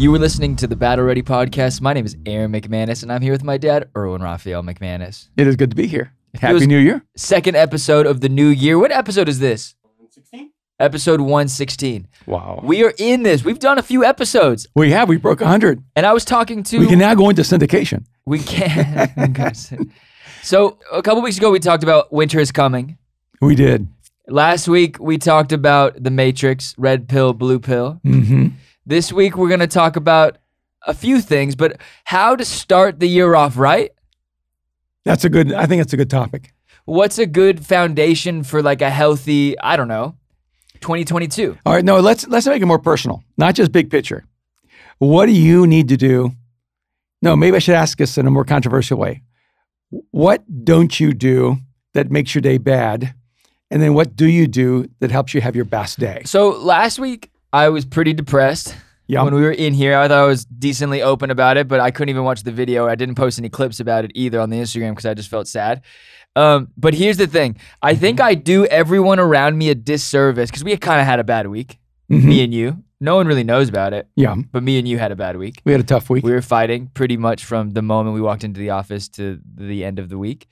You were listening to the Battle Ready podcast. My name is Aaron McManus, and I'm here with my dad, Erwin Raphael McManus. It is good to be here. Happy was- New Year. Second episode of the new year. What episode is this? 16? Episode 116. Wow. We are in this. We've done a few episodes, We have. We broke 100. and I was talking to. We can now go into syndication. We can. so a couple weeks ago, we talked about winter is coming. We did. Last week, we talked about the Matrix, red pill, blue pill. hmm This week, we're going to talk about a few things, but how to start the year off right. That's a good, I think that's a good topic. What's a good foundation for like a healthy, I don't know, 2022? All right. No, let's, let's make it more personal, not just big picture. What do you need to do? No, maybe I should ask this in a more controversial way. What don't you do that makes your day bad? And then what do you do that helps you have your best day? So last week, I was pretty depressed. Yeah. When we were in here, I thought I was decently open about it, but I couldn't even watch the video. I didn't post any clips about it either on the Instagram because I just felt sad. Um, but here's the thing I Mm-hmm. think I do everyone around me a disservice because we kind of had a bad week, Mhm. me and you. No one really knows about it, Yeah. but me and you had a bad week. We had a tough week. We were fighting pretty much from the moment we walked into the office to the end of the week.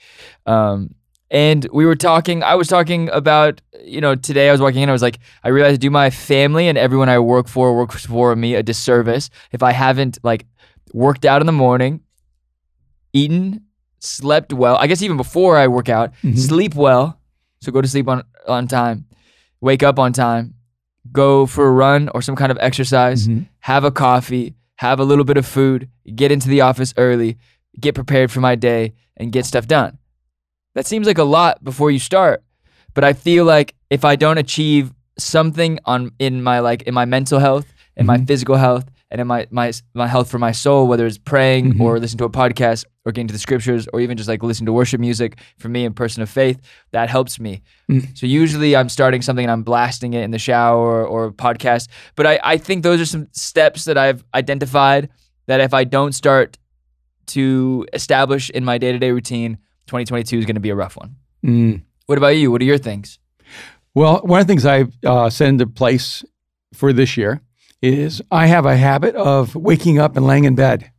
Um, and we were talking, I was talking about, you know, today I was walking in, I was like, I realized I do my family and everyone I work for works for me a disservice if I haven't like worked out in the morning, eaten, slept well. I guess even before I work out, Mhm. sleep well. So go to sleep on, on time, wake up on time, go for a run or some kind of exercise Mhm. have a coffee, have a little bit of food, get into the office early, get prepared for my day, and get stuff done. That seems like a lot before you start, but I feel like if I don't achieve something on in my like in my mental health, in my Mhm. physical health, and in my my my health for my soul, whether it's praying Mhm. or listening to a podcast or getting to the scriptures or even just like listening to worship music for me, in person of faith, that helps me. Mm. So usually I'm starting something and I'm blasting it in the shower or a podcast. But I, I think those are some steps that I've identified that if I don't start to establish in my day to day routine, 2022 is going to be a rough one. Mm. What about you? What are your things? Well, one of the things I've uh, set into place for this year is I have a habit of waking up and laying in bed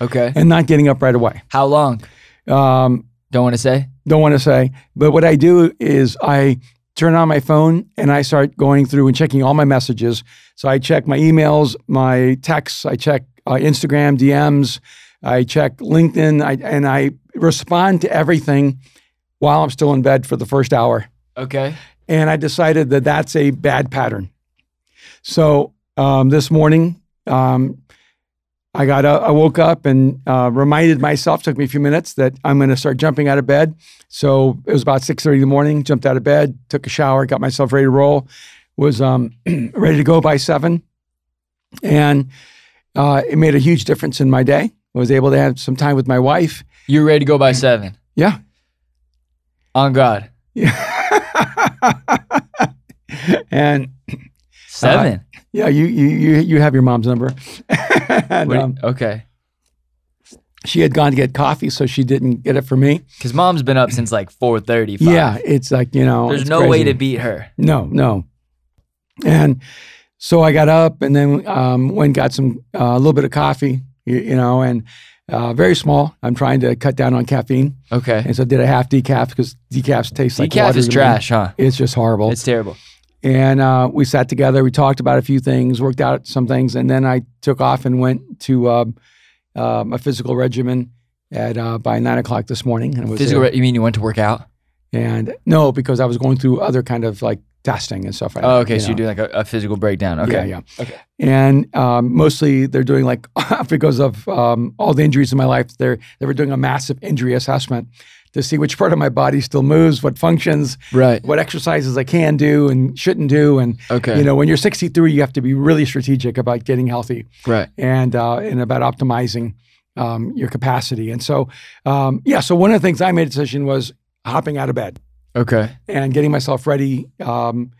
Okay. and not getting up right away. How long? Um, Don't want to say. don't want to say, but what I do is I turn on my phone and I start going through and checking all my messages. So I check my emails, my texts, I check uh, Instagram DMs, I check LinkedIn, I, and I respond to everything while I'm still in bed for the first hour. Okay. and I decided that that's a bad pattern. So um, this morning, um, I got up, I woke up and uh, reminded myself. Took me a few minutes that I'm going to start jumping out of bed. So it was about six thirty in the morning. Jumped out of bed, took a shower, got myself ready to roll. Was um, ready to go by seven, and uh, it made a huge difference in my day. I was able to have some time with my wife. You're ready to go by seven. Yeah, On God. yeah. and Seven. Yeah, you you you you have your mom's number. and, um, okay. she had gone to get coffee, so she didn't get it for me. Because mom's been up since like 4:30. Yeah, it's like you know, There's no way to beat her. No, no. And so I got up and then um, went and got some uh, a little bit of coffee, you, you know, and uh, very small. I'm trying to cut down on caffeine, Okay. and so I did a half decaf because decafs taste like Decaf water is trash, huh? It's just horrible. It's terrible. and uh, we sat together. We talked about a few things, worked out some things, and then I took off and went to um, a physical regimen at uh, by nine o'clock this morning. And it was Physical. there. You mean you went to work out? And no, because I was going through other kind of like testing and stuff like Oh, that. okay. you So you're know. doing like a, a physical breakdown. Okay. Yeah, yeah. Okay. And um, mostly they're doing like because of um, all the injuries in my life. They're they were doing a massive injury assessment to see which part of my body still moves, what functions, Right. what exercises I can do and shouldn't do, and Okay. you know when you're 63, you have to be really strategic about getting healthy. Right. and uh, and about optimizing um, your capacity. And so, um, yeah. So one of the things I made a decision was hopping out of bed Okay. and getting myself ready, um,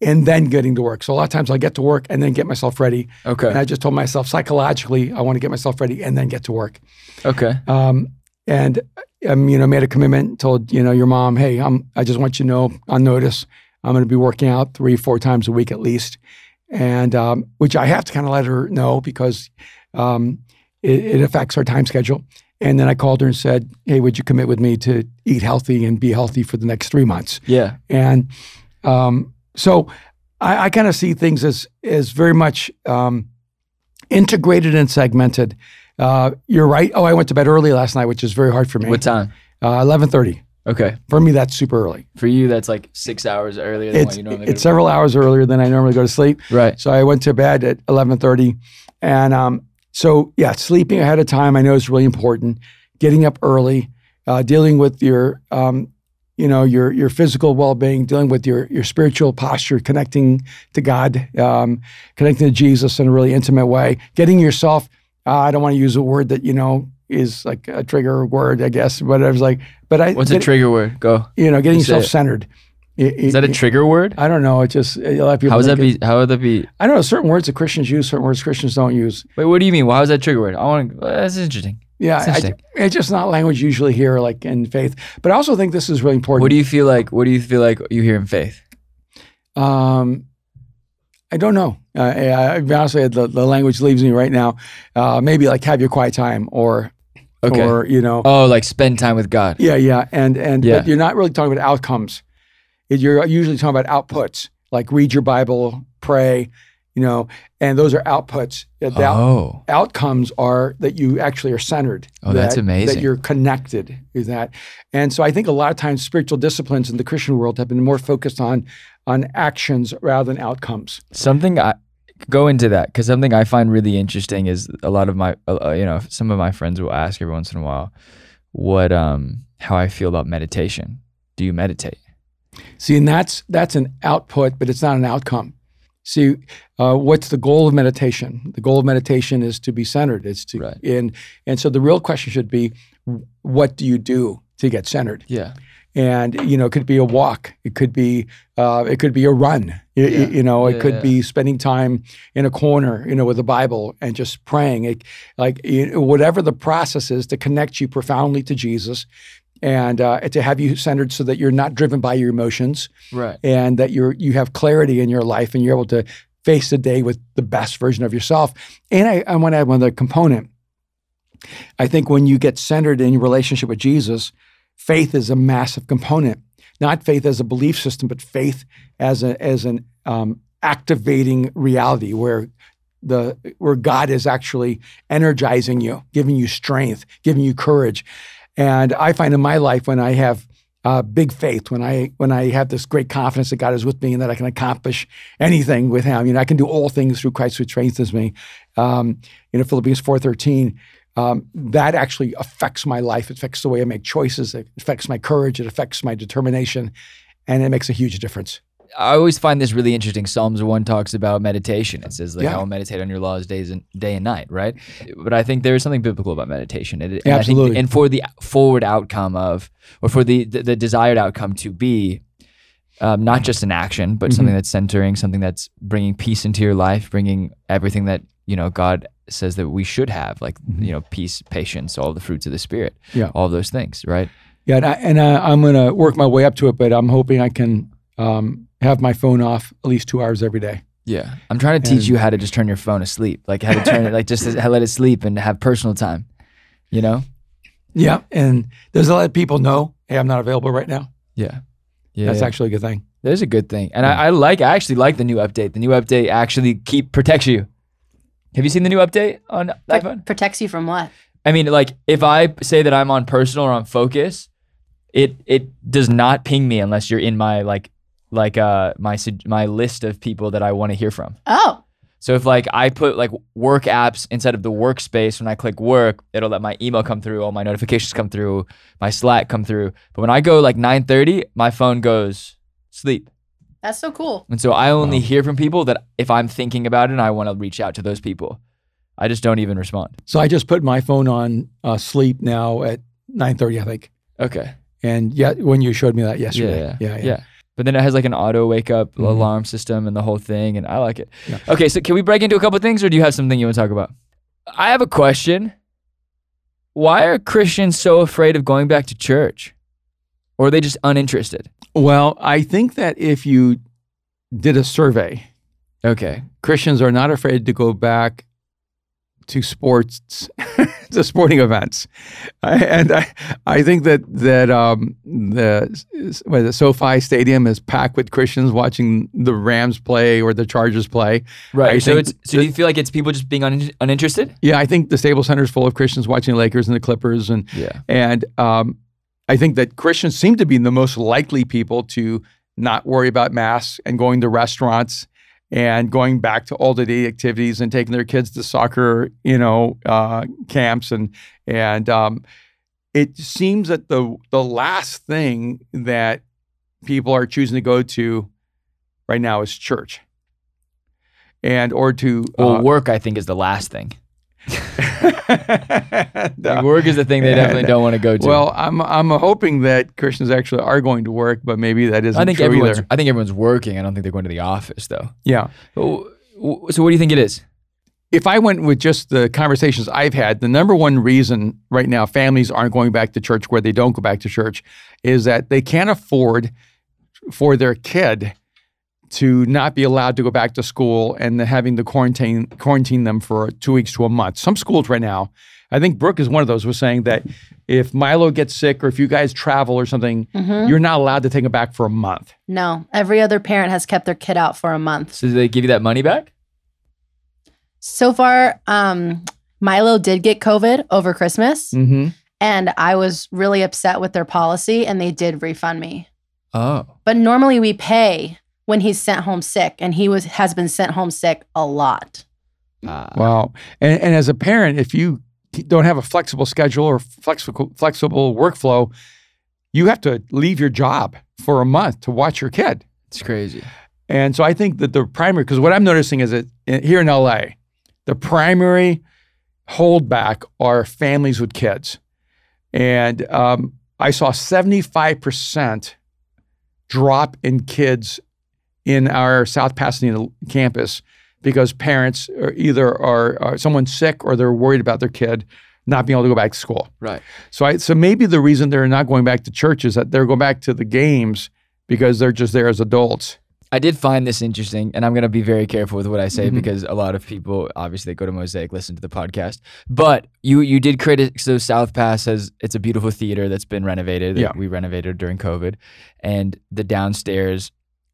and then getting to work. So a lot of times I get to work and then get myself ready. Okay. And. I just told myself psychologically I want to get myself ready and then get to work. Okay. Um, and um, you know, made a commitment. Told you know your mom, hey, I'm. I just want you to know on notice, I'm going to be working out three, four times a week at least. and um, which I have to kind of let her know because um, it, it affects our time schedule. And then I called her and said, "Hey, would you commit with me to eat healthy and be healthy for the next three months?" Yeah. And um, so I, I kind of see things as as very much um, integrated and segmented. Uh, you're right. Oh, I went to bed early last night, which is very hard for me. What time? Uh, Eleven thirty. Okay. For me, that's super early. For you, that's like six hours earlier than It's what you normally go it's several hours earlier than I normally go to sleep. Right. So I went to bed at eleven thirty, and um, so yeah, sleeping ahead of time I know is really important. Getting up early, uh, dealing with your um, you know your your physical well being, dealing with your your spiritual posture, connecting to God, um, connecting to Jesus in a really intimate way. Getting yourself. Uh, I don't want to use a word that you know is like a trigger word, I guess. Whatever's like, but I What's a trigger word? Go. you know getting Just say it. centered. Is that a trigger word? I don't know. It just a lot of people. How would that it- be? How would that be? I don't know certain words that Christians use, certain words Christians don't use. Wait, what do you mean? Why was that trigger word? I want to. That's interesting. Yeah, It's I, it's just not language you usually hear like in faith. But I also think this is really important. What do you feel like? What do you feel like you hear in faith? Um, I don't know. Uh, I, I'll be honest with you, the, the language leaves me right now. Uh, maybe like have your quiet time, or Okay. or you know, Oh, like spend time with God. yeah, yeah, and and Yeah. but you're not really talking about outcomes. You're usually talking about outputs, like read your Bible, pray, you know, and those are outputs. The out- Oh, outcomes are that you actually are centered. Oh, that's amazing. That you're connected with that. And so I think a lot of times spiritual disciplines in the Christian world have been more focused on on actions rather than outcomes. something I go into that because something I find really interesting is a lot of my, uh, uh, you know, some of my friends will ask every once in a while, what, um, how I feel about meditation. Do you meditate? See, and that's that's an output, but it's not an outcome. See, uh, what's the goal of meditation? The goal of meditation is to be centered. It's to Right. and and so the real question should be, what do you do to get centered? Yeah. and you know it could be a walk it could be uh, it could be a run y- Yeah. you know it Yeah, could yeah. be spending time in a corner you know with the bible and just praying it, like you know, whatever the process is to connect you profoundly to jesus and uh, to have you centered so that you're not driven by your emotions Right. and that you're you have clarity in your life and you're able to face the day with the best version of yourself. And i, I want to add one other component. I think when you get centered in your relationship with jesus faith is a massive component. Not faith as a belief system but faith as a as an um, activating reality where the where god is actually energizing you giving you strength giving you courage and i find in my life when i have uh, big faith when I when I have this great confidence that God is with me and that I can accomplish anything with Him. You know, I can do all things through Christ who strengthens me. Um, you know, Philippians four thirteen. Um, that actually affects my life. It affects the way I make choices. It affects my courage. It affects my determination, and it makes a huge difference. I always find this really interesting. Psalms one talks about meditation. It says like Yeah. I will meditate on your laws days and day and night, right? But I think there is something biblical about meditation. And, and I think- Absolutely. and for the forward outcome of, or for the the, the desired outcome to be, um, not just an action, but Mm-hmm. something that's centering, something that's bringing peace into your life, bringing everything that you know God says that we should have, like you know peace, patience, all the fruits of the spirit, Mm-hmm. Yeah. all those things, right? Yeah, and, I, and I, I'm going to work my way up to it, but I'm hoping I can um, have my phone off at least two hours every day. Yeah, I'm trying to teach And- you how to just turn your phone asleep, like how to turn it, like just to let it sleep and have personal time. You know? Yeah, and there's a lot of people know, hey, I'm not available right now. Yeah, yeah. That's yeah. actually a good thing. There's a good thing, and I, I like. I actually like the new update. The new update actually keep protects you. Have you seen the new update on Like, iPhone? protects you from what? I mean, like if I say that I'm on personal or on focus, it it does not ping me unless you're in my like like uh my my list of people that I want to hear from. Oh, So if like I put like work apps inside of the workspace, when I click work, it'll let my email come through, all my notifications come through, my Slack come through. But when I go like 9:30, my phone goes sleep. that's so cool. And so I only Wow. hear from people that if I'm thinking about it and I want to reach out to those people. I just don't even respond. So I just put my phone on uh, sleep now at 9:30, I think. Okay. And yeah, when you showed me that yesterday, Yeah, yeah, yeah. But then it has like an auto wake up Mhm. alarm system and the whole thing, and I like it. Yeah. Okay, so can we break into a couple things, or do you have something you want to talk about? I have a question. Why are Christians so afraid of going back to church, or are they just uninterested? Well, I think that if you did a survey Okay. Christians are not afraid to go back to sports, to sporting events, I, and I, I think that that um, the what, the SoFi Stadium is packed with Christians watching the Rams play or the Chargers play. Right. I so it's so do you feel like it's people just being un- uninterested? Yeah, I think the Staples Center is full of Christians watching the Lakers and the Clippers, and Yeah. and um, I think that Christians seem to be the most likely people to not worry about masks and going to restaurants and going back to all the day activities and taking their kids to soccer, you know, uh, camps and and um, it seems that the the last thing that people are choosing to go to right now is church, and or to Well, uh, work I think is the last thing. Like, work is the thing they definitely don't want to go to. Well, I'm I'm hoping that Christians actually are going to work, but maybe that isn't I think true everyone's either. I think everyone's working. I don't think they're going to the office though. Yeah. So so what do you think it is? If I went with just the conversations I've had, the number one reason right now families aren't going back to church where they don't go back to church is that they can't afford for their kid to not be allowed to go back to school and having to quarantine quarantine them for two weeks to a month. Some schools right now, I think Brooke is one of those, was saying that if Milo gets sick or if you guys travel or something, Mhm. you're not allowed to take him back for a month. No, every other parent has kept their kid out for a month. So do they give you that money back? So far, um, Milo did get COVID over Christmas, Mm-hmm. and I was really upset with their policy, and they did refund me. Oh. But normally we pay when he's sent home sick, and he was has been sent home sick a lot. Ah. Wow. And, and as a parent, if you don't have a flexible schedule or flexible flexible workflow, you have to leave your job for a month to watch your kid. it's crazy. And so I think that the primary, because what I'm noticing is that in- here in LA, the primary holdback are families with kids. And um, I saw 75% drop in kids in our South Pasadena campus because parents are either are, are someone sick or they're worried about their kid not being able to go back to school. Right. So I so maybe the reason they're not going back to church is that they're going back to the games because they're just there as adults. I did find this interesting, and I'm going to be very careful with what I say Mhm. because a lot of people, obviously, go to Mosaic, listen to the podcast. But you you did critic so South Pass has it's a beautiful theater that's been renovated. that Yeah. we renovated during COVID, and the downstairs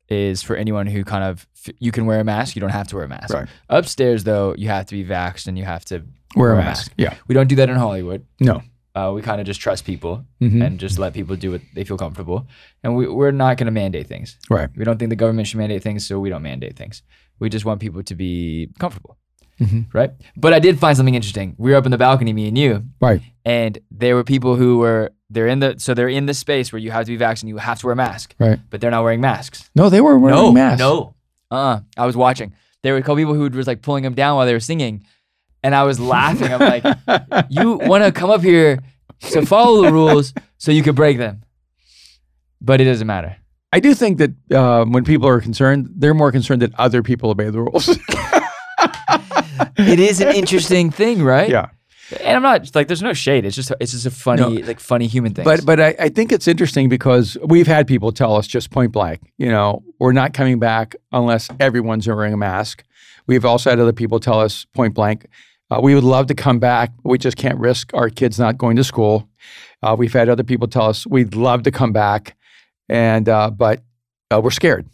is for anyone who kind of you can wear a mask. You don't have to wear a mask. Right. Upstairs, though, you have to be vaxxed and you have to. Wear a Wear a mask. mask. Yeah. We don't do that in Hollywood. No. Uh, we kind of just trust people Mhm. and just let people do what they feel comfortable. And we, we're not going to mandate things. Right. We don't think the government should mandate things, so we don't mandate things. We just want people to be comfortable, Mhm. right? But I did find something interesting. We were up in the balcony, me and you, Right. and there were people who were they're in the so they're in the space where you have to be vaccinated, you have to wear a mask, Right. but they're not wearing masks. No, they were wearing no, masks. no, uh, I was watching. There were a couple people who was like pulling them down while they were singing, and I was laughing. I'm like, you want to come up here to follow the rules so you could break them, but it doesn't matter. I do think that um, when people are concerned, they're more concerned that other people obey the rules. it is an interesting thing, right? yeah. And I'm not like there's no shade. It's just it's just a funny like funny human thing. But but I, I think it's interesting because we've had people tell us just point blank, you know, we're not coming back unless everyone's wearing a mask. We've also had other people tell us point blank, uh, we would love to come back, but we just can't risk our kids not going to school. Uh, we've had other people tell us we'd love to come back, and uh, but uh, we're scared.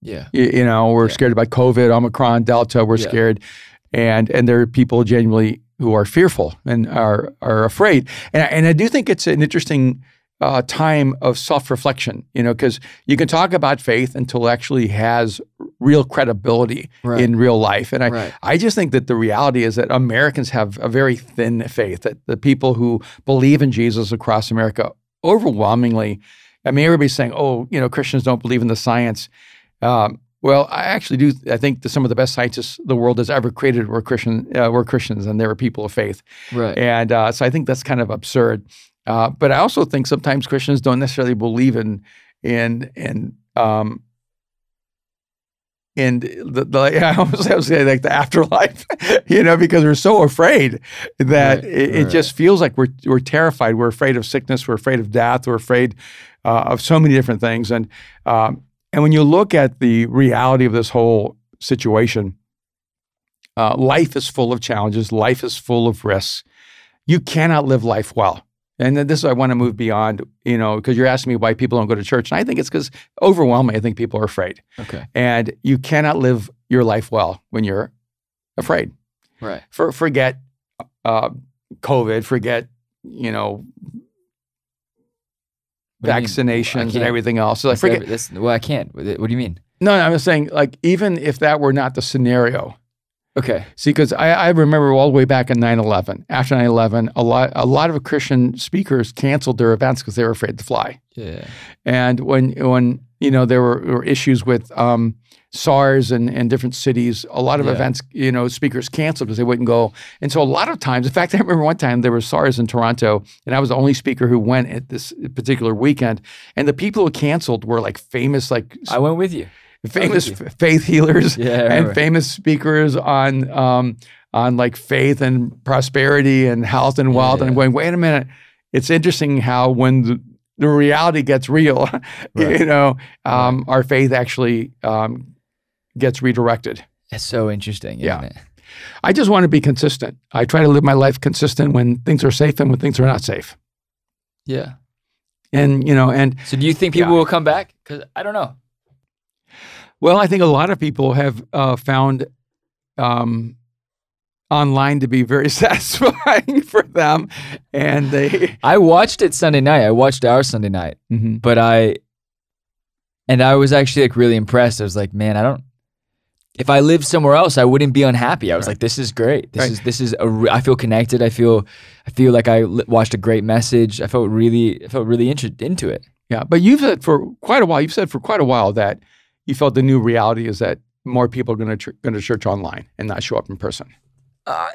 yeah, You, you know, we're Yeah. scared about COVID, Omicron, Delta. We're Yeah. scared, and and there are people genuinely who are fearful and are are afraid. And I, and I do think it's an interesting uh, time of self reflection. You know, because you can talk about faith until it actually has real credibility right, in real life. And I right, I just think that the reality is that Americans have a very thin faith. That the people who believe in Jesus across America overwhelmingly, I mean, everybody's saying, "Oh, you know, Christians don't believe in the science." Um, well, I actually do. I think that some of the best scientists the world has ever created were Christian, uh, were Christians, and they were people of faith. right. And uh, so I think that's kind of absurd. Uh, but I also think sometimes Christians don't necessarily believe in in in um, in the, the I almost I was saying like the afterlife, you know, because we're so afraid that Right, it, it right. just feels like we're we're terrified. We're afraid of sickness. We're afraid of death. We're afraid uh, of so many different things. And um, and when you look at the reality of this whole situation, uh, life is full of challenges. Life is full of risks. You cannot live life well. And this is I want to move beyond, you know, because you're asking me why people don't go to church. And I think it's because overwhelming, I think people are afraid. Okay. And you cannot live your life well when you're afraid. Right. For, forget uh, COVID, forget, you know, You mean? Vaccinations and everything else. So I forget. every- that's- well, I can't. What do you mean? No, no, I'm just saying, like, even if that were not the scenario, Okay. See, because I, I remember all the way back in 9/11. After 9/11, a lot a lot of Christian speakers canceled their events because they were afraid to fly. Yeah. And when when you know there were, were issues with um, SARS and, and different cities, a lot of Yeah. events, you know, speakers canceled because they wouldn't go. And so a lot of times, in fact, I remember one time there was SARS in Toronto, and I was the only speaker who went at this particular weekend. And the people who canceled were like famous, like I went with you. famous with f- faith healers Yeah. I and remember. famous speakers on um, on like faith and prosperity and health and wealth. And I'm going, wait a minute. It's interesting how when the, the reality gets real, Right. you know, um, our faith actually um, gets redirected. It's so interesting. Yeah. Isn't it? I just want to be consistent. I try to live my life consistent when things are safe and when things are not safe. Yeah. And you know, and So do you think people Yeah. will come back? Because I don't know. well, I think a lot of people have uh, found um, online to be very satisfying for them, and they. I watched it Sunday night. I watched our Sunday night, Mhm. but I, and I was actually like really impressed. I was like, man, I don't. If I lived somewhere else, I wouldn't be unhappy. I was Right. like, this is great. This Right. is this is a. Re- I feel connected. I feel, I feel like I li- watched a great message. I felt really, I felt really interested into it. Yeah, but you've said for quite a while. You've said for quite a while that you felt the new reality is that more people are going to tr- going to church online and not show up in person. Uh,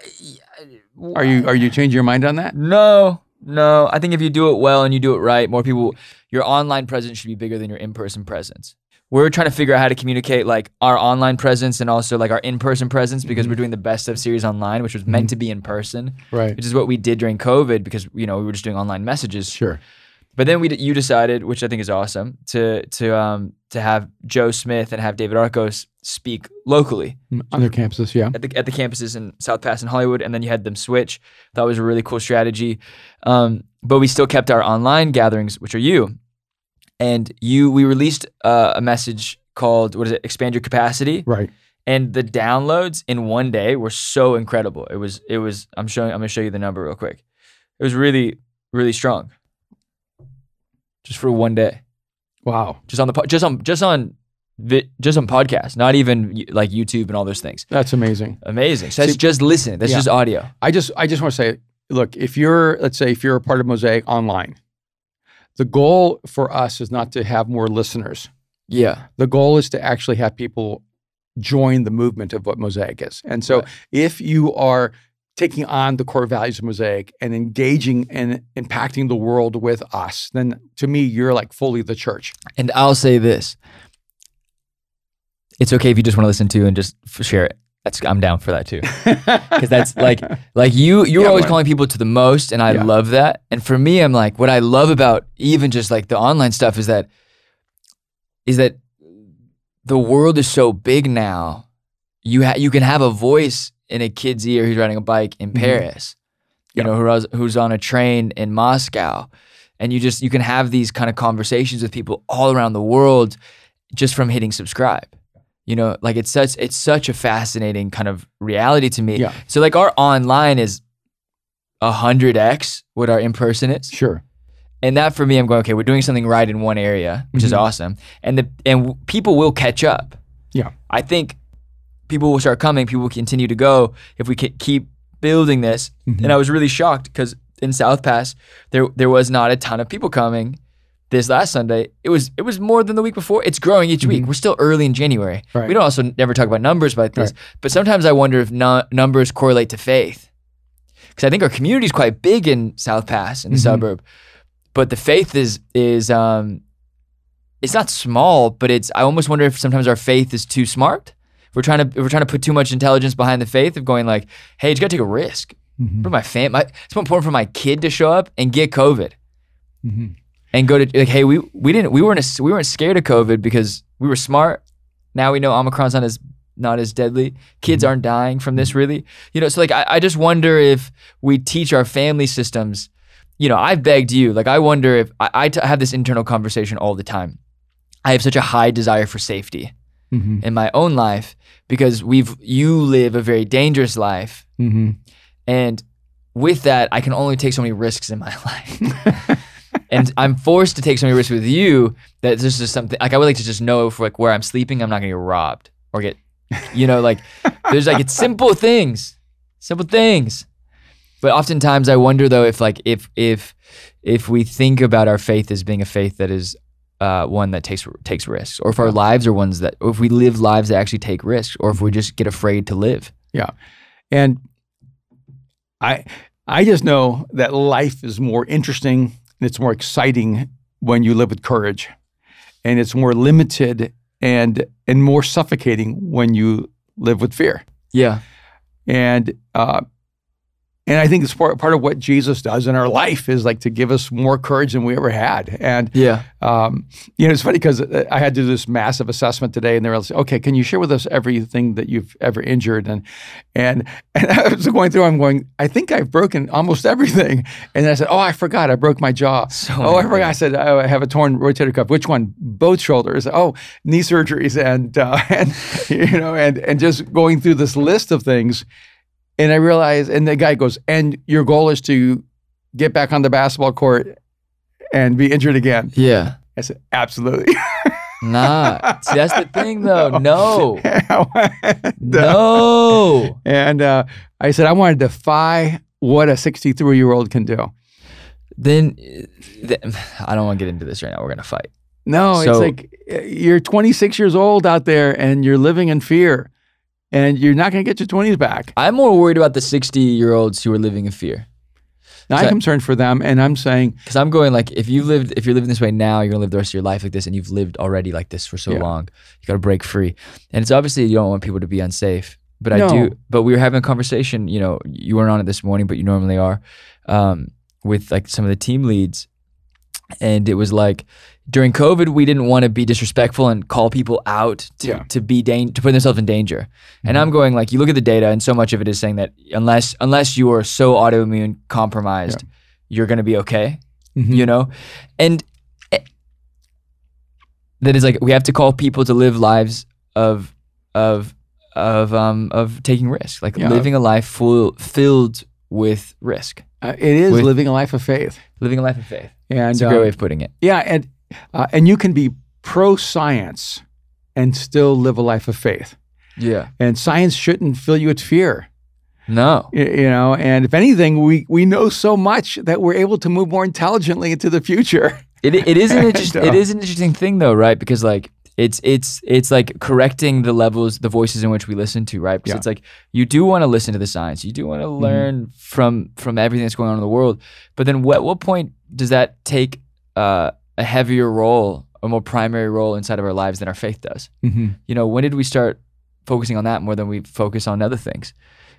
Are you are you changing your mind on that? No, no. I think if you do it well and you do it right, more people, your online presence should be bigger than your in person presence. We're trying to figure out how to communicate like our online presence and also like our in person presence because we're doing the best of series online, which was meant to be in person, Right. which is what we did during COVID because you know we were just doing online messages. Sure. But then we you decided, which I think is awesome, to to um to have Joe Smith and have David Arcos speak locally On their campuses, yeah. at the at the campuses in South Pass and Hollywood, and then you had them switch. That was a really cool strategy. Um, but we still kept our online gatherings, which are you, and you. We released uh, a message called "What is it? Expand your capacity." Right. And the downloads in one day were so incredible. It was it was. I'm showing. I'm gonna show you the number real quick. It was really really strong. Just for one day, Wow. just on the po- just on just on vi- just on podcast, not even like YouTube and all those things. That's amazing. Amazing. So that's just listening. That's Yeah. just audio. I just I just want to say, look, if you're let's say if you're a part of Mosaic online, the goal for us is not to have more listeners. Yeah. The goal is to actually have people join the movement of what Mosaic is. And so Right. if you are taking on the core values of Mosaic and engaging and impacting the world with us, then to me you're like fully the church. And I'll say this. It's okay if you just want to listen to and just share it. That's I'm down for that too. Cuz that's like like you you're Yeah, always calling people to the most and I Yeah. love that. And for me I'm like what I love about even just like the online stuff is that is that the world is so big now. You ha- you can have a voice in a kid's ear who's riding a bike in Mhm. Paris. You Yeah. know, who's who's on a train in Moscow. And you just you can have these kind of conversations with people all around the world just from hitting subscribe. You know, like it's such it's such a fascinating kind of reality to me. Yeah. So like our online is a hundred X what our in person is. Sure. And that for me, I'm going, okay, we're doing something right in one area, which is Mhm. awesome. And the and w- people will catch up. Yeah. I think people will start coming, people will continue to go if we keep building this. Mhm. And I was really shocked because in South Pass, there there was not a ton of people coming. This last Sunday, it was it was more than the week before. It's growing each week. Mhm. We're still early in January. Right. We don't also never talk about numbers like this, but sometimes I wonder if nu- numbers correlate to faith. Because I think our community is quite big in South Pass in the Mhm. suburb, but the faith is is um, it's not small, but it's. I almost wonder if sometimes our faith is too smart. We're trying to we're trying to put too much intelligence behind the faith of going like, hey, you got to take a risk. Mhm. For my fam, my, it's more important for my kid to show up and get COVID Mhm. and go to like, hey, we we didn't we weren't we weren't scared of COVID because we were smart. Now we know Omicron's not as not as deadly. Kids aren't dying from this really. You know, so like I, I just wonder if we teach our family systems. You know, I've begged you. Like I wonder if I, I t- have this internal conversation all the time. I have such a high desire for safety Mm-hmm. in my own life because we've you live a very dangerous life Mm-hmm. and with that I can only take so many risks in my life. and I'm forced to take so many risks with you that this is something like I would like to just know for like where I'm sleeping I'm not gonna get robbed or get you know like there's like it's simple things. Simple things. But oftentimes I wonder though if like if if if we think about our faith as being a faith that is uh, one that takes takes risks, or if our lives are ones that, or if we live lives that actually take risks, or if we just get afraid to live. Yeah, and I I just know that life is more interesting and it's more exciting when you live with courage. And it's more limited and and more suffocating when you live with fear. Yeah, And uh, and I think it's part, part of what Jesus does in our life is like to give us more courage than we ever had. And yeah, um, you know, it's funny because I had to do this massive assessment today, and they were like, "Okay, can you share with us everything that you've ever injured?" And and and I was going through. I'm going. I think I've broken almost everything. And then I said, "Oh, I forgot. I broke my jaw. So oh, I forgot. I said oh, I have a torn rotator cuff. Which one? Both shoulders. Oh, knee surgeries, and uh, and you know, and and just going through this list of things. And I realized, and the guy goes, "And your goal is to get back on the basketball court." And be injured again. yeah. I said, absolutely. Nah, see that's the thing though. No, and, no. And uh, I said, I want to defy what a 63 year old can do. Then uh, th- I don't want to get into this right now. We're gonna fight. No, it's like uh, you're 26 years old out there and you're living in fear and you're not going to get your 20s back. I'm more worried about the 60 year olds who are living in fear. Now, I'm concerned for them. And I'm saying, Because I'm going like, if you lived, if you're living this way now, you're gonna live the rest of your life like this, and you've lived already like this for so Yeah. long. You got to break free, and it's obviously you don't want people to be unsafe. But I do. But we were having a conversation. You know, you weren't on it this morning, but you normally are, um, with like some of the team leads, and it was like during COVID, we didn't want to be disrespectful and call people out to, Yeah. to be dan- to put themselves in danger. And Mhm. I'm going like, you look at the data, and so much of it is saying that unless unless you are so autoimmune compromised, you're gonna be okay Mhm. you know and eh, that is like we have to call people to live lives of of of um of taking risks like Yeah. living a life full filled with risk uh, it is With- living a life of faith. living a life of faith And that's a great uh, way of putting it yeah, and uh, and you can be pro science and still live a life of faith. yeah And science shouldn't fill you with fear. no you know and if anything we we know so much that we're able to move more intelligently into the future it, it is an interest, And, it uh, an interesting thing though right because like it's it's it's like correcting the levels the voices in which we listen to right because Yeah. it's like you do want to listen to the science you do want to Mhm. learn from from everything that's going on in the world but then what what point does that take uh, a heavier role a more primary role inside of our lives than our faith does. Mm-hmm. you know when did we start focusing on that more than we focus on other things?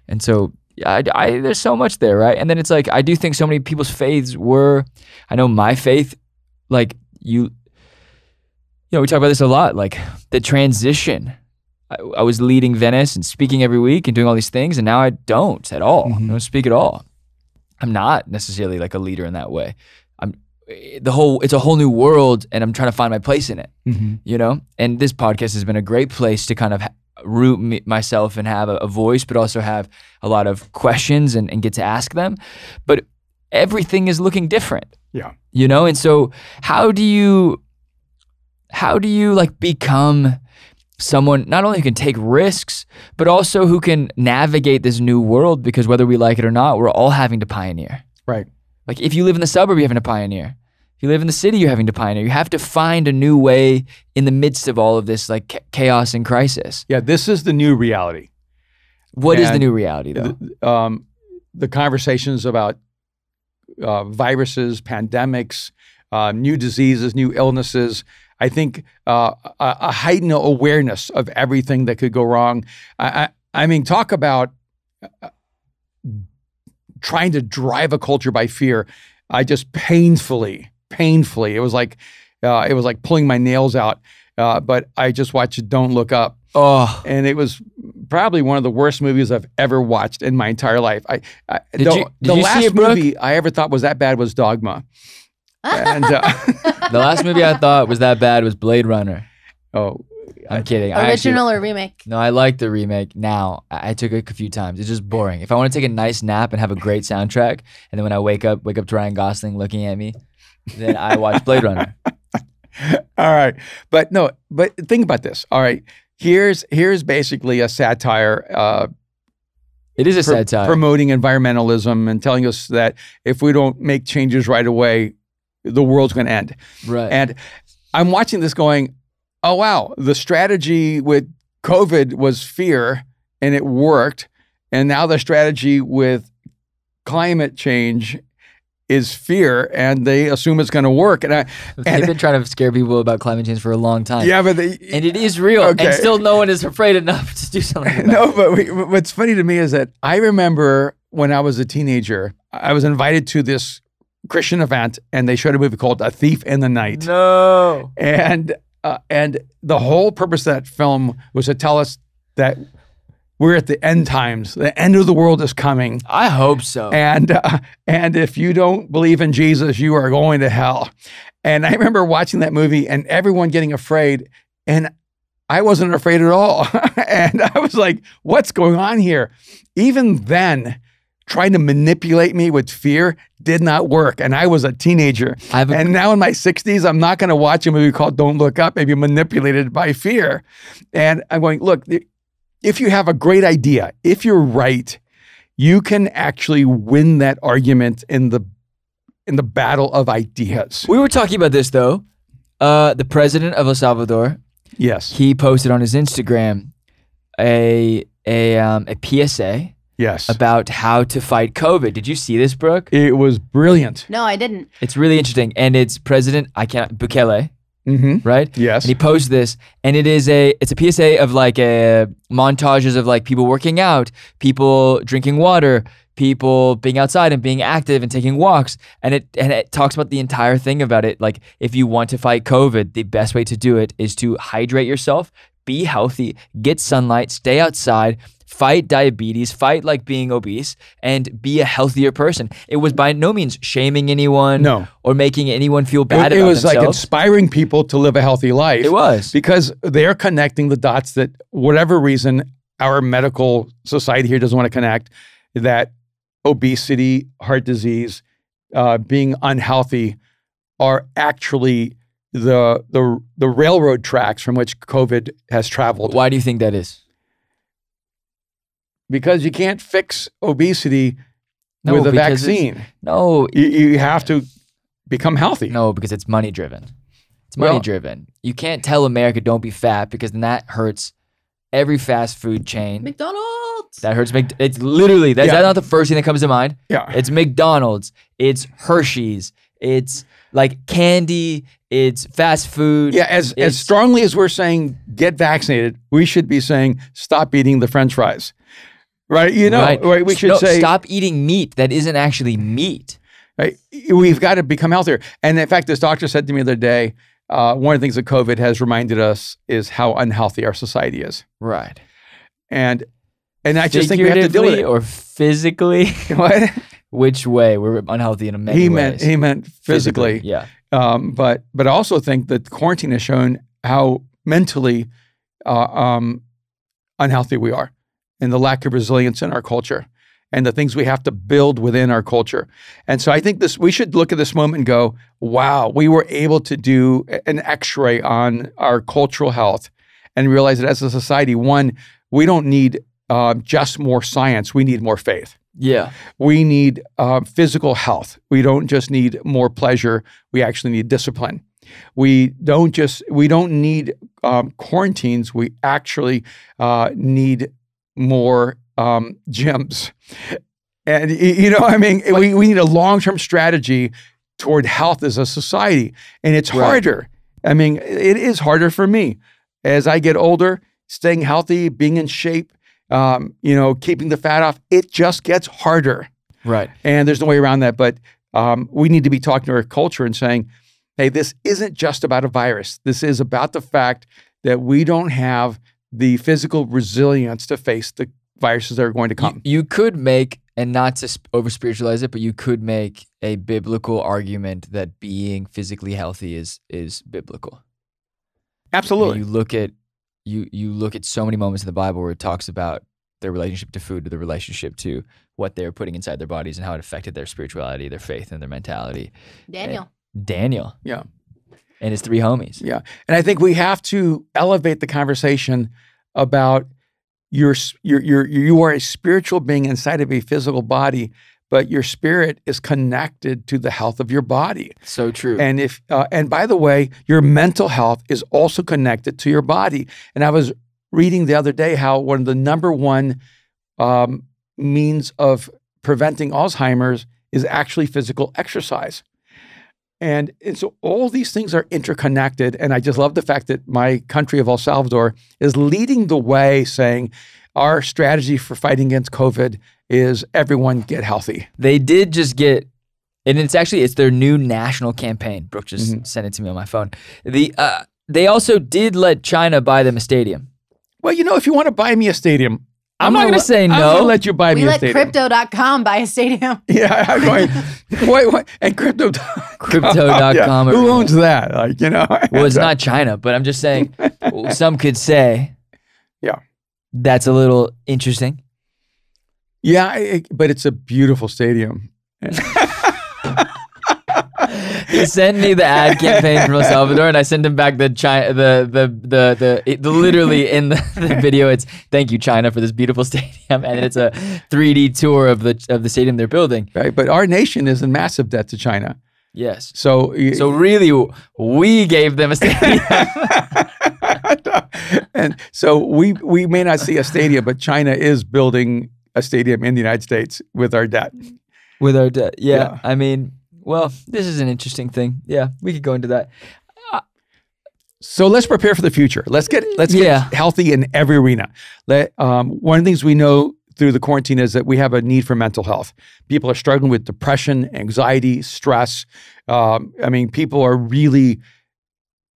And so I, I there's so much there right? And then it's like i do think so many people's faiths were i know my faith like you you know we talk about this a lot like the transition. I, I was leading venice and speaking every week and doing all these things and now i don't at all. Mhm. i don't speak at all. I'm not necessarily like a leader in that way the whole it's a whole new world and i'm trying to find my place in it Mm-hmm. you know? And this podcast has been a great place to kind of root me, myself and have a, a voice but also have a lot of questions and, and get to ask them. But everything is looking different. Yeah. you know? And so how do you how do you like become someone not only who can take risks but also who can navigate this new world? Because whether we like it or not we're all having to pioneer. Right like if you live in the suburb, you're having to pioneer. If you live in the city, you're having to pioneer. You have to find a new way in the midst of all of this like chaos and crisis. yeah this is the new reality What is the new reality though? the, um, the conversations about uh, viruses pandemics uh, new diseases new illnesses i think uh, a, a heightened awareness of everything that could go wrong i, I, I mean talk about uh, trying to drive a culture by fear i just painfully painfully it was like uh, it was like pulling my nails out uh, but i just watched don't look up Oh, and it was probably one of the worst movies I've ever watched in my entire life. I, I Did the, you- did the you see last it, Brooke? movie I ever thought was that bad was Dogma. and uh, the last movie I thought was that bad was Blade Runner. oh, I'm kidding. I actually- Original or remake? no, I like the remake now. I, I took it a few times. It's just boring. If I want to take a nice nap and have a great soundtrack, and then when I wake up, wake up to Ryan Gosling looking at me, then I watch Blade Runner. all right, but no, but think about this. All right, here's here's basically a satire. Uh, It is a pro- satire. promoting environmentalism and telling us that if we don't make changes right away, the world's going to end. right. And I'm watching this going, oh, wow, the strategy with COVID was fear and it worked. And now the strategy with climate change is fear and they assume it's going to work. And I, They've been trying to scare people about climate change for a long time. yeah, but they, And it is real. Okay. And still no one is afraid enough to do something about no, but we, what's funny to me is that I remember when I was a teenager, I was invited to this Christian event and they showed a movie called A Thief in the Night. No. and uh, and the whole purpose of that film was to tell us that we're at the end times. The end of the world is coming, I hope so. and uh, and if you don't believe in Jesus, you are going to hell. And I remember watching that movie and everyone getting afraid, and I wasn't afraid at all. and I was like, "What's going on here?" Even then. Trying to manipulate me with fear did not work. And I was a teenager. I have a, And now in my 60s, I'm not going to watch a movie called Don't Look Up and be manipulated by fear. And I'm going, look, if you have a great idea, if you're right, you can actually win that argument in the in the battle of ideas. we were talking about this though. Uh, the president of El Salvador, Yes. he posted on his Instagram a a um, a PSA Yes. about how to fight COVID. Did you see this, Brooke? It was brilliant. No, I didn't. It's really interesting, and it's President I can't Bukele, Mm-hmm. right? Yes. And he posted this, and it is a it's a PSA of like a montages of like people working out, people drinking water, people being outside and being active and taking walks, and it and it talks about the entire thing about it. Like if you want to fight COVID, the best way to do it is to hydrate yourself, be healthy, get sunlight, stay outside. Fight diabetes, fight like being obese, and be a healthier person. It was by no means shaming anyone No. or making anyone feel bad it, it was like inspiring people to live a healthy life. it was. because they're connecting the dots that whatever reason our medical society here doesn't want to connect that obesity heart disease uh, being unhealthy are actually the, the the railroad tracks from which covid has traveled Why do you think that is? because you can't fix obesity No, with a vaccine No, you, you have to become healthy no, because it's money driven. It's money Well- driven. You can't tell America don't be fat because then that hurts every fast food chain. McDonald's. That hurts. Mc- it's literally that's Yeah. that not the first thing that comes to mind. yeah It's McDonald's. It's Hershey's. It's like candy. It's fast food. Yeah, as as strongly as we're saying get vaccinated, we should be saying stop eating the French fries, right? You know, right? We should No, say stop eating meat that isn't actually meat. right, we've got to become healthier. And in fact, this doctor said to me the other day, uh, one of the things that COVID has reminded us is how unhealthy our society is, Right. and and I just think we have to deal with it. or physically. What Which way? We're unhealthy in many he ways. meant, he meant physically. Yeah. Um, but but I also think that quarantine has shown how mentally uh, um, unhealthy we are, and the lack of resilience in our culture, and the things we have to build within our culture. And so I think this we should look at this moment and go, "Wow, we were able to do an X-ray on our cultural health, and realize that as a society, one, we don't need uh, just more science; we need more faith." Yeah. we need uh, physical health. We don't just need more pleasure. We actually need discipline. We don't just we don't need um, quarantines. We actually uh, need more um, gyms. And you know, I mean, we, we need a long term strategy toward health as a society, and it's Right. harder. I mean, it is harder for me as I get older. Staying healthy, being in shape, um, you know, keeping the fat off. It just gets harder Right. and there's no way around that. But um, we need to be talking to our culture and saying, hey, this isn't just about a virus. This is about the fact that we don't have the physical resilience to face the viruses that are going to come. you could make, and not to over spiritualize it, but you could make a biblical argument that being physically healthy is is biblical. Absolutely. You look at you you look at so many moments in the Bible where it talks about their relationship to food, to the relationship to what they're putting inside their bodies, and how it affected their spirituality, their faith, and their mentality. Daniel. Daniel Yeah. and his three homies. Yeah. And I think we have to elevate the conversation about your s- your your you are a spiritual being inside of a physical body, but your spirit is connected to the health of your body. So true. And if uh, and by the way, your mental health is also connected to your body. And I was reading the other day how one of the number one um, means of preventing Alzheimer's is actually physical exercise. And, and so all these things are interconnected. And I just love the fact that my country of El Salvador is leading the way, saying our strategy for fighting against COVID is everyone get healthy. They did just get, and it's actually it's their new national campaign. Brooke just Mhm. sent it to me on my phone. The uh, they also did let China buy them a stadium. Well, you know, if you want to buy me a stadium, I'm not gonna let- say I'm no. gonna let you buy We me a stadium. We let stadium. crypto.com buy a stadium. Yeah, I'm going. wait, wait, and crypto. Crypto.com Yeah, or- Who owns that? Like you know. Well, it's not China, but I'm just saying. some could say, Yeah. that's a little interesting. Yeah, it, but it's a beautiful stadium. He sent me the ad campaign from El Salvador, and I sent him back the China, the the the the, it, the literally in the, the video. It's thank you China for this beautiful stadium, and it's a 3D tour of the of the stadium they're building. Right, but our nation is in massive debt to China. Yes. So, So really, we gave them a stadium. and so we we may not see a stadium, but China is building a stadium in the United States with our debt. with our debt. Yeah, Yeah. I mean, well, this is an interesting thing. Yeah, we could go into that. So let's prepare for the future. Let's get let's get Yeah. healthy in every arena. Let um, one of the things we know through the quarantine is that we have a need for mental health. People are struggling with depression, anxiety, stress. Um, I mean, people are really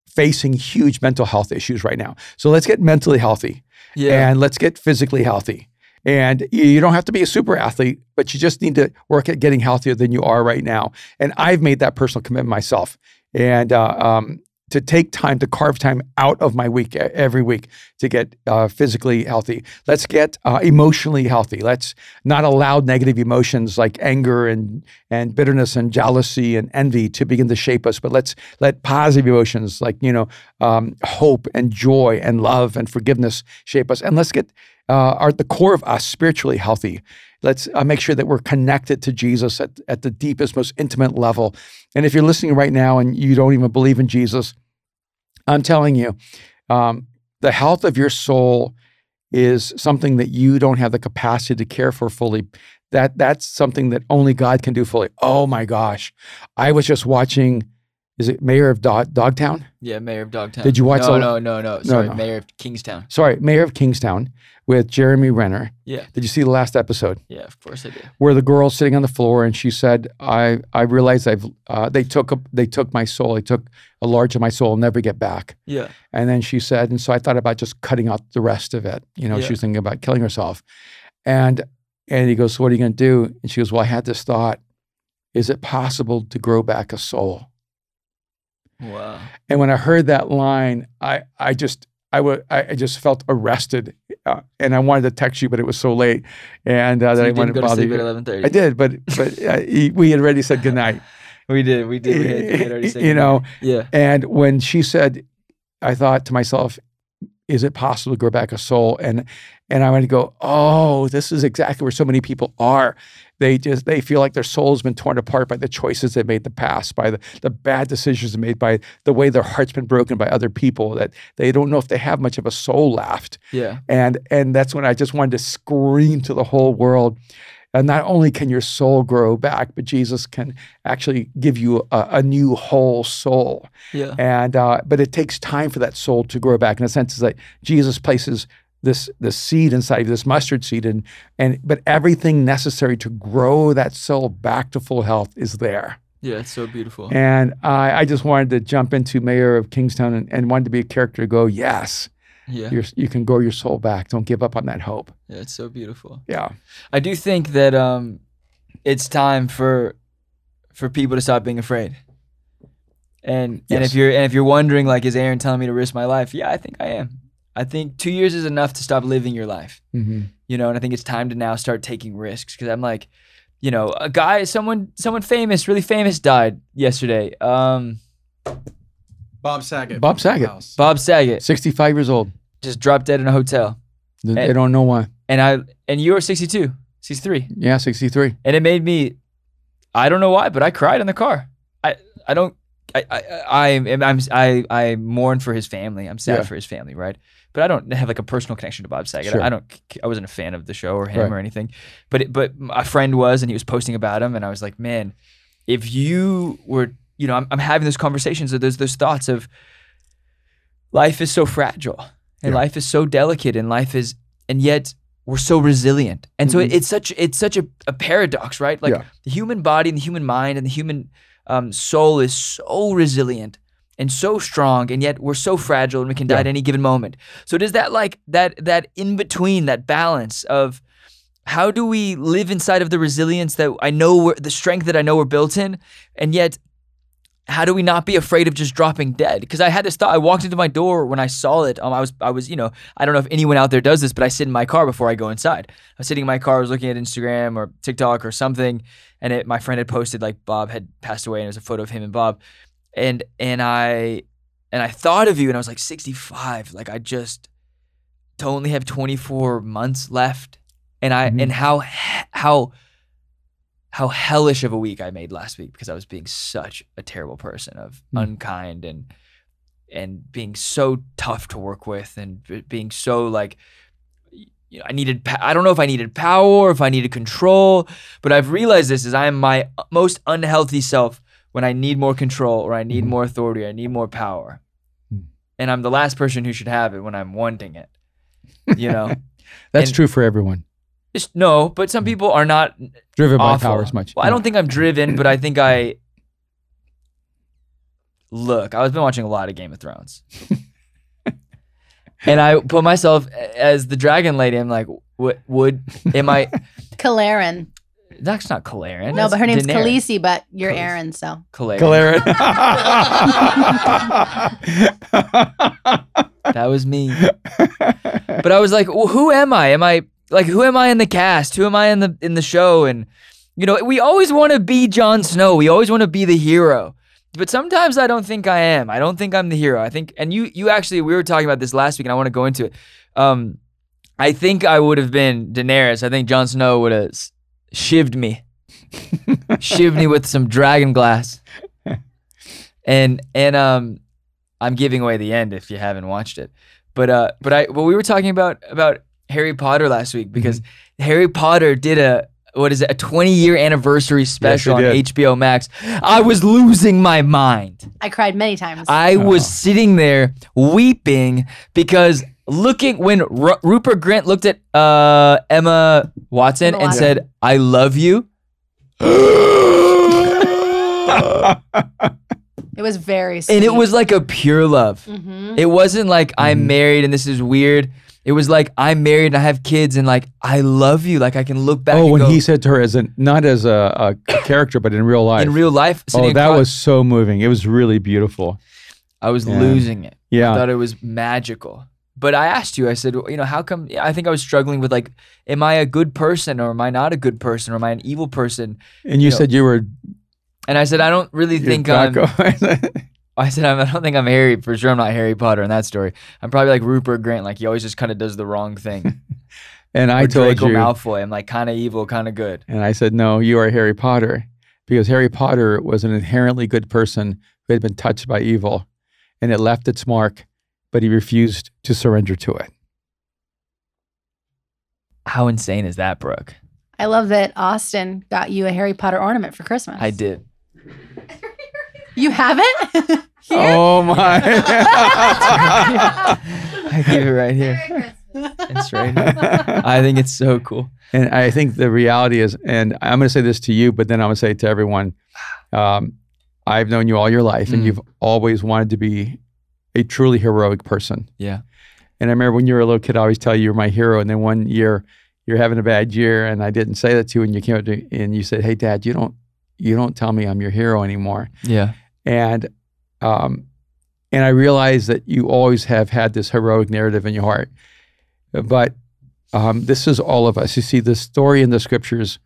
facing huge mental health issues right now. So let's get mentally healthy Yeah. and let's get physically healthy. And you- don't have to be a super athlete, but you just need to work at getting healthier than you are right now. And I've made that personal commitment myself. And uh, um, to take time to carve time out of my week every week to get uh, physically healthy. Let's get uh, emotionally healthy. Let's not allow negative emotions like anger and and bitterness and jealousy and envy to begin to shape us. But let's let positive emotions like you know um, hope and joy and love and forgiveness shape us. And let's get uh, are at the core of us spiritually healthy. Let's uh, make sure that we're connected to Jesus at, at the deepest, most intimate level. And if you're listening right now and you don't even believe in Jesus, I'm telling you, um, the health of your soul is something that you don't have the capacity to care for fully. That that's something that only God can do fully. Oh my gosh, I was just watching. Is it Mayor of Dog, Dogtown? yeah, Mayor of Dogtown. Did you watch No, the- no, no, no. Sorry, no. Mayor of Kingstown. Sorry, Mayor of Kingstown with Jeremy Renner. Yeah, Did you see the last episode? yeah, of course I did. where the girl's sitting on the floor and she said, "I I realized I've uh, they took a, they took my soul. They took a large of my soul. I'll never get back." Yeah, And then she said, and so I thought about just cutting out the rest of it. You know, Yeah. she was thinking about killing herself. And and he goes, so "What are you going to do?" And she goes, "Well, I had this thought: Is it possible to grow back a soul?" Wow. And when I heard that line, I I just I wa- I just felt arrested, uh, and I wanted to text you, but it was so late, and uh, So that I you wanted didn't to bother sleep you. at eleven thirty. I did, but but uh, he- we had already said goodnight. We did. We did. We had, we had already said you know, Yeah. and when she said, I thought to myself, "Is it possible to grow back a soul?" And and I went to go, "Oh, this is exactly where so many people are. They just they feel like their soul's been torn apart by the choices they made in the past, by the the bad decisions they made, by the way their heart's been broken by other people. That they don't know if they have much of a soul left." Yeah. And and that's when I just wanted to scream to the whole world. And not only can your soul grow back, but Jesus can actually give you a, a new whole soul. Yeah. And uh, but it takes time for that soul to grow back. In a sense, it's like Jesus places this this seed inside of this mustard seed, and and but everything necessary to grow that soul back to full health is there. Yeah. It's so beautiful. And I, I just wanted to jump into mayor of Kingstown and, and wanted to be a character to go, yes, Yeah. you're, you can grow your soul back. Don't give up on that hope. Yeah, it's so beautiful. Yeah. I do think that um, it's time for for people to stop being afraid. And and if you're and if you're wondering like, is Aaron telling me to risk my life? Yeah, I think I am. I think two years is enough to stop living your life. hmm You know, and I think it's time to now start taking risks because I'm like, you know, a guy, someone, someone famous, really famous, died yesterday. Um, Bob Saget. Bob Saget. House. Bob Saget 65 years old. just dropped dead in a hotel, They they Eh. don't know why. and I and you were 62, 63. Yeah, 63. and it made me i don't know why but i cried in the car i i don't i i i i'm i i mourn for his family i'm sad Yeah. for his family right but i don't have like a personal connection to bob saget Sure. i don't i wasn't a fan of the show or him Right. or anything but it, but a friend was and he was posting about him and i was like man if you were you know i'm, I'm having those conversations or those those thoughts of life is so fragile and Yeah. life is so delicate and life is and yet we're so resilient and so Mhm. it, it's such it's such a, a paradox right like Yeah. the human body and the human mind and the human um, soul is so resilient and so strong and yet we're so fragile and we can die Yeah. at any given moment so does that like that that in between that balance of how do we live inside of the resilience that i know we're the strength that i know we're built in and yet how do we not be afraid of just dropping dead? Because I had this thought. I walked into my door when I saw it. Um, I was, I was, you know, I don't know if anyone out there does this, but I sit in my car before I go inside. I was sitting in my car, I was looking at Instagram or TikTok or something, and it, my friend had posted like Bob had passed away, and it was a photo of him and Bob, and and I, and I thought of you, and I was like 65. Like I just to only have 24 months left, and I Mhm. and how how how hellish of a week I made last week because I was being such a terrible person of Mm. unkind and and being so tough to work with and being so like you know, I needed I don't know if I needed power or if I needed control, but I've realized this is I am my most unhealthy self when I need more control or I need Mhm. more authority, or I need more power. Mm. And I'm the last person who should have it when I'm wanting it. You know? That's And- true for everyone. It's- no, but some people are not Driven by power as much. Well, I don't think I'm driven, but I think I look. I was been watching a lot of Game of Thrones, and I put myself as the dragon lady. I'm like, what would am I? Kalarin. That's not Kalarin. No, but her name's Daenerys. Khaleesi, but you're Khaleesi. Aaron, so. Kalarin. Kalarin. That was me. But I was like, well, who am I? Am I like who am I in the cast? Who am I in the in the show? And you know, we always want to be Jon Snow. We always want to be the hero. But sometimes I don't think I am. I don't think I'm the hero. I think and you you actually we were talking about this last week and I want to go into it. Um I think I would have been Daenerys. I think Jon Snow would have s- shivved me. shivved me with some dragon glass. And and um I'm giving away the end if you haven't watched it. But uh but I well we were talking about about Harry Potter last week because Harry Potter did a what is it a 20 year anniversary special on did. HBO Max. I was losing my mind. I cried many times. I was Oh. sitting there weeping because looking when Ru- Rupert Grant looked at uh, Emma Watson Emma and Watson. said, "I love you." it was very sweet. and it was like a pure love. hmm It wasn't like I'm Mhm. married and this is weird. It was like I'm married and I have kids and like I love you. Like I can look back. oh, and when go, he said to her, as a not as a, a character, but in real life. in real life, oh, that across- was so moving. It was really beautiful. I was Yeah. losing it. Yeah. I Yeah. thought it was magical. But I asked you, I said, you know, how come? I think I was struggling with like, am I a good person or am I not a good person or am I an evil person? And you You know, said you were. And I said, I don't really think I'm. I said, I'm, I don't think I'm Harry. For sure, I'm not Harry Potter in that story. I'm probably like Rupert Grant. Like he always just kind of does the wrong thing. and I Or told Draco you. Malfoy. I'm like kind of evil, kind of good. And I said, no, you are Harry Potter. Because Harry Potter was an inherently good person who had been touched by evil and it left its mark, but he refused to surrender to it. How insane is that, Brooke? I love that Austin got you a Harry Potter ornament for Christmas. I did. You haven't? Here? Oh my. I keep it right here. It's right here. I think it's so cool. And I think the reality is, and I'm going to say this to you, but then I'm going to say it to everyone. Um, I've known you all your life, and Mm. you've always wanted to be a truly heroic person. Yeah. And I remember when you were a little kid, I always tell you you're my hero. And then one year you're having a bad year, and I didn't say that to you, and you came up to and you said, "Hey, Dad, you don't you don't tell me I'm your hero anymore." Yeah. And um, and I realized that you always have had this heroic narrative in your heart, but um, this is all of us. You see, the story in the scriptures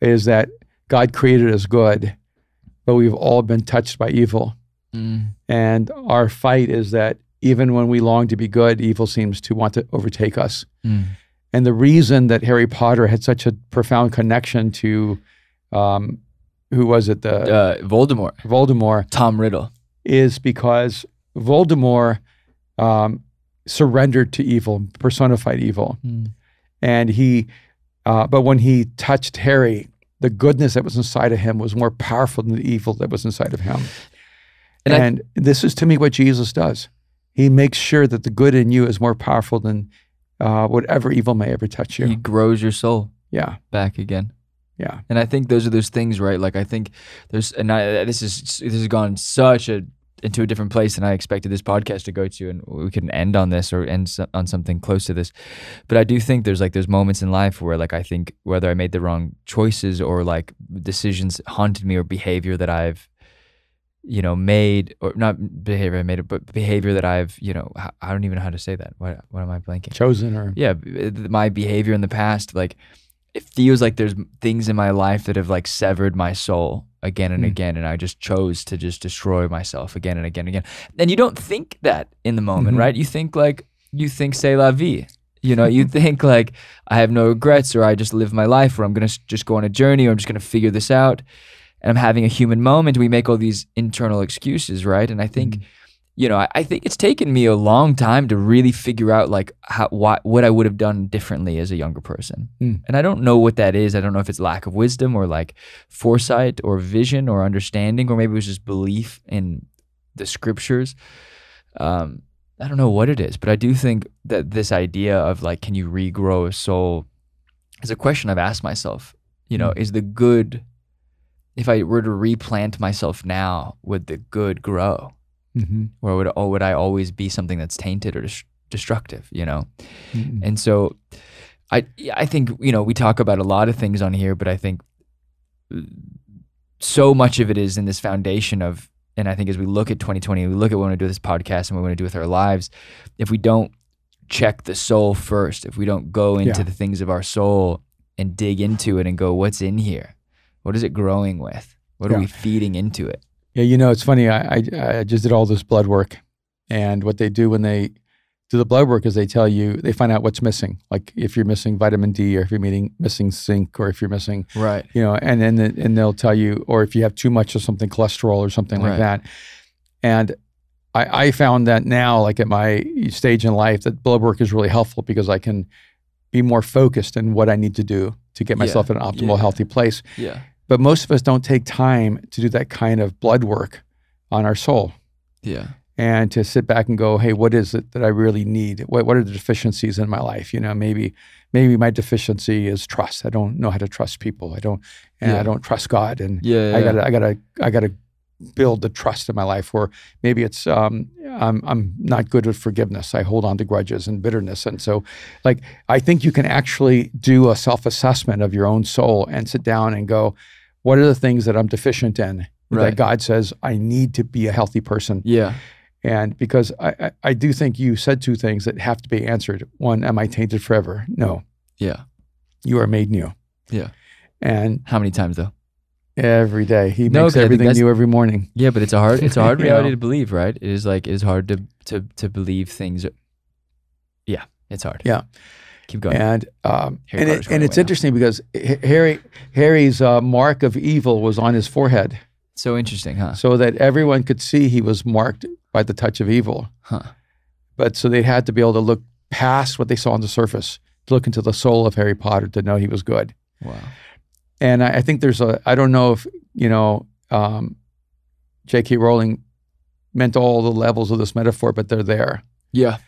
is that God created us good, but we've all been touched by evil. Mm. And our fight is that even when we long to be good, evil seems to want to overtake us. Mm. And the reason that Harry Potter had such a profound connection to, um, who was it, the Uh, Voldemort. Voldemort, Tom Riddle. is because Voldemort um, surrendered to evil, personified evil, Mm. and he. Uh, but when he touched Harry, the goodness that was inside of him was more powerful than the evil that was inside of him. And And, I- this is to me what Jesus does. He makes sure that the good in you is more powerful than uh, whatever evil may ever touch you. He grows your soul yeah, back again. yeah, And I think those are those things, right? Like I think there's, and I, this is this has gone such a into a different place than I expected this podcast to go to, and we can end on this or end so- on something close to this. But I do think there's like those moments in life where like I think whether I made the wrong choices or like decisions haunted me or behavior that I've you know made or not behavior I made it, but behavior that I've you know I don't even know how to say that. What what am I blanking? chosen or yeah my behavior in the past like it feels like there's things in my life that have like severed my soul again and Mm. again and i just chose to just destroy myself again and again and again and you don't think that in the moment Mhm. right you think like you think c'est la vie you know you think like i have no regrets or i just live my life or i'm gonna just go on a journey or i'm just gonna figure this out and i'm having a human moment we make all these internal excuses right and i think you know, I, I think it's taken me a long time to really figure out like how what what I would have done differently as a younger person. Mm. And I don't know what that is. I don't know if it's lack of wisdom or like foresight or vision or understanding or maybe it was just belief in the scriptures. Um, I don't know what it is, but I do think that this idea of like, can you regrow a soul is a question I've asked myself. You know, is the good, if I were to replant myself now, would the good grow? Mhm. or would or would I always be something that's tainted or dis- destructive? You know, Mhm. and so I I think you know we talk about a lot of things on here, but I think uh, so much of it is in this foundation of, and I think as we look at 2020, we look at what we want to do with this podcast and what we want to do with our lives. If we don't check the soul first, if we don't go into Yeah. the things of our soul and dig into it and go, what's in here? What is it growing with? What are we feeding into it? Yeah, you know, it's funny. I, I I just did all this blood work, and what they do when they do the blood work is they tell you they find out what's missing. Like if you're missing vitamin D, or if you're meeting, missing zinc, or if you're missing, Right. you know, and then and they'll tell you, or if you have too much of something, cholesterol or something Right. like that. And I, I found that now, like at my stage in life, that blood work is really helpful because I can be more focused in what I need to do to get Yeah. myself in an optimal, Yeah. healthy place. Yeah. But most of us don't take time to do that kind of blood work on our soul Yeah. and to sit back and go, hey, what is it that I really need? What what are the deficiencies in my life? You know, maybe maybe my deficiency is trust. I don't know how to trust people. I don't and Yeah. I don't trust God. And Yeah. I gotta I gotta I gotta build the trust in my life. Or maybe it's um, I'm I'm not good with forgiveness. I hold on to grudges and bitterness. And so, like I think you can actually do a self assessment of your own soul and sit down and go, what are the things that I'm deficient in? Right. That God says I need to be a healthy person. Yeah. And because I, I, I do think you said two things that have to be answered. One, am I tainted forever? No, Yeah. you are made new. Yeah. And How many times though? every day, He No, makes 'cause I think everything new every morning. Yeah, but it's a hard it's a hard reality know? to believe, right? It is like it is hard to to to believe things. Yeah, it's hard. Yeah. Keep going. And um, and, it, and it's now. interesting because Harry Harry's uh, mark of evil was on his forehead, so interesting, huh? so that everyone could see he was marked by the touch of evil. Huh. But so they had to be able to look past what they saw on the surface, to look into the soul of Harry Potter to know he was good. Wow. And I, I think there's a, I don't know if, you know, um, J.K. Rowling meant all the levels of this metaphor, but they're there. Yeah.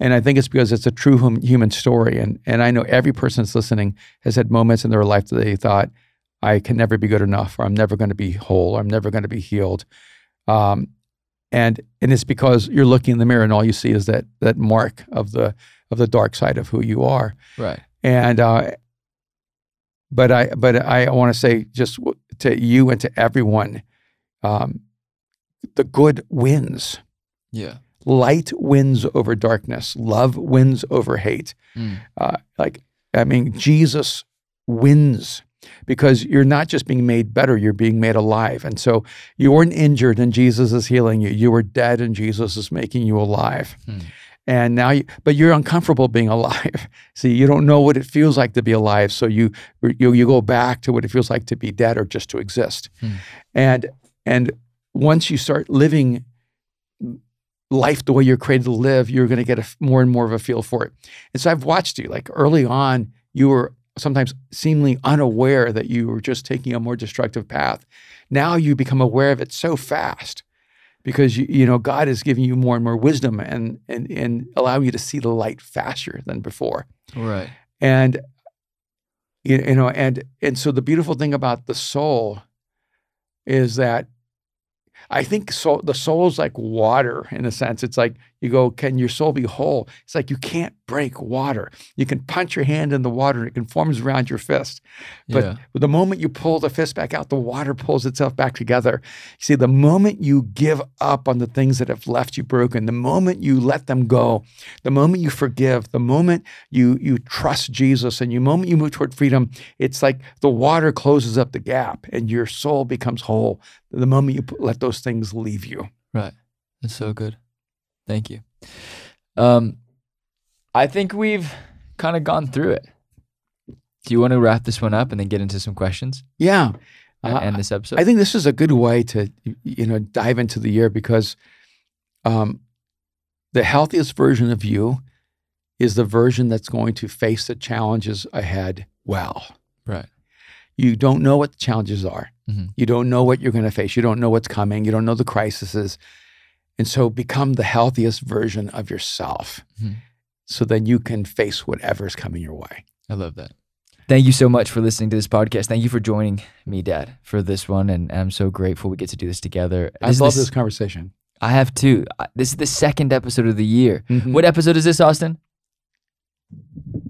And I think it's because it's a true hum, human story. And, and I know every person that's listening has had moments in their life that they thought, I can never be good enough, or I'm never going to be whole, or I'm never going to be healed. Um, and and it's because you're looking in the mirror and all you see is that that mark of the of the dark side of who you are. Right. And uh, but I but I want to say just to you and to everyone, um, the good wins. Yeah. Light wins over darkness. Love wins over hate. Mm. Uh, like I mean, Jesus wins because you're not just being made better, you're being made alive. And so you weren't injured and Jesus is healing you. You were dead and Jesus is making you alive. Hmm. And now you, but you're uncomfortable being alive. See, you don't know what it feels like to be alive. So you, you, you go back to what it feels like to be dead or just to exist. Hmm. And, and once you start living life the way you're created to live, you're going to get a more and more of a feel for it. And so I've watched you like early on, you were sometimes seemingly unaware that you were just taking a more destructive path. Now you become aware of it so fast because you, you know God is giving you more and more wisdom and and and allowing you to see the light faster than before. Right. And you you know and and so the beautiful thing about the soul is that I think soul, the soul is like water in a sense. It's like you go, can your soul be whole? It's like you can't break water. You can punch your hand in the water and it conforms around your fist. But yeah. the moment you pull the fist back out, the water pulls itself back together. See, the moment you give up on the things that have left you broken, the moment you let them go, the moment you forgive, the moment you you trust Jesus, and the moment you move toward freedom, it's like the water closes up the gap and your soul becomes whole. The moment you let those things leave you. Right. That's so good. Thank you. Um, I think we've kind of gone through it. Do you want to wrap this one up and then get into some questions Yeah. and Uh, end this episode? I think this is a good way to you know dive into the year because um, the healthiest version of you is the version that's going to face the challenges ahead well. right. You don't know what the challenges are. Mhm. You don't know what you're going to face. You don't know what's coming. You don't know the crises. And so become the healthiest version of yourself Mhm. so then you can face whatever's coming your way. I love that. Thank you so much for listening to this podcast. Thank you for joining me, Dad, for this one. And I'm so grateful we get to do this together. I This is love the this conversation. I have two. I- This is the second episode of the year. Mhm. What episode is this, Austin?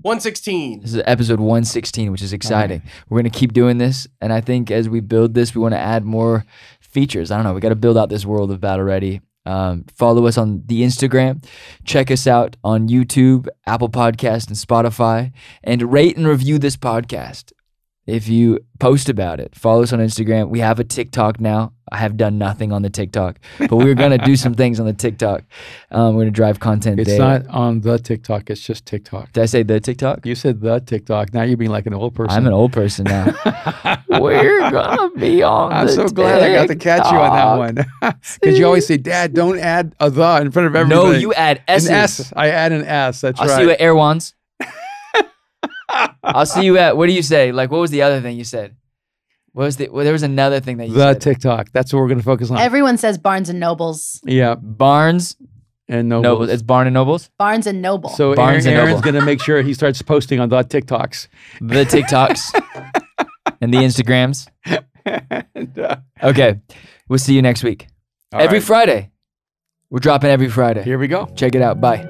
116. This is episode 116, which is exciting. We're going to keep doing this. And I think as we build this, we want to add more features. I don't know. We got to build out this world of Battle Ready. Um, follow us on the Instagram. Check us out on YouTube, Apple Podcast, and Spotify. And rate and review this podcast. If you post about it, follow us on Instagram. We have a TikTok now. I have done nothing on the TikTok, but we're going to do some things on the TikTok. Um, we're going to drive content It's there. not on the TikTok, it's just TikTok. Did I say the TikTok? You said the TikTok. Now you're being like an old person. I'm an old person now. We're gonna be on. I'm so glad I got to catch you on that one. Because you always say, Dad, don't add a the in front of TikTok. everything. No, you add An S's. S. I add an S. That's I'll right. see you at Erewhon's. I'll see you at. What do you say? Like, what was the other thing you said? What was the? Well, there was another thing that you the said. TikTok. That's what we're going to focus on. Everyone says Barnes and Nobles. yeah. Barnes And Noble. Nobles. It's Barnes and Nobles. Barnes and Noble. so Barnes Aaron, and Aaron's Noble. going to make sure he starts posting on the TikToks. The TikToks and the Instagrams. and, uh, Okay, we'll see you next week. all every right. Friday. We're dropping every Friday. Here we go. Check it out. Bye.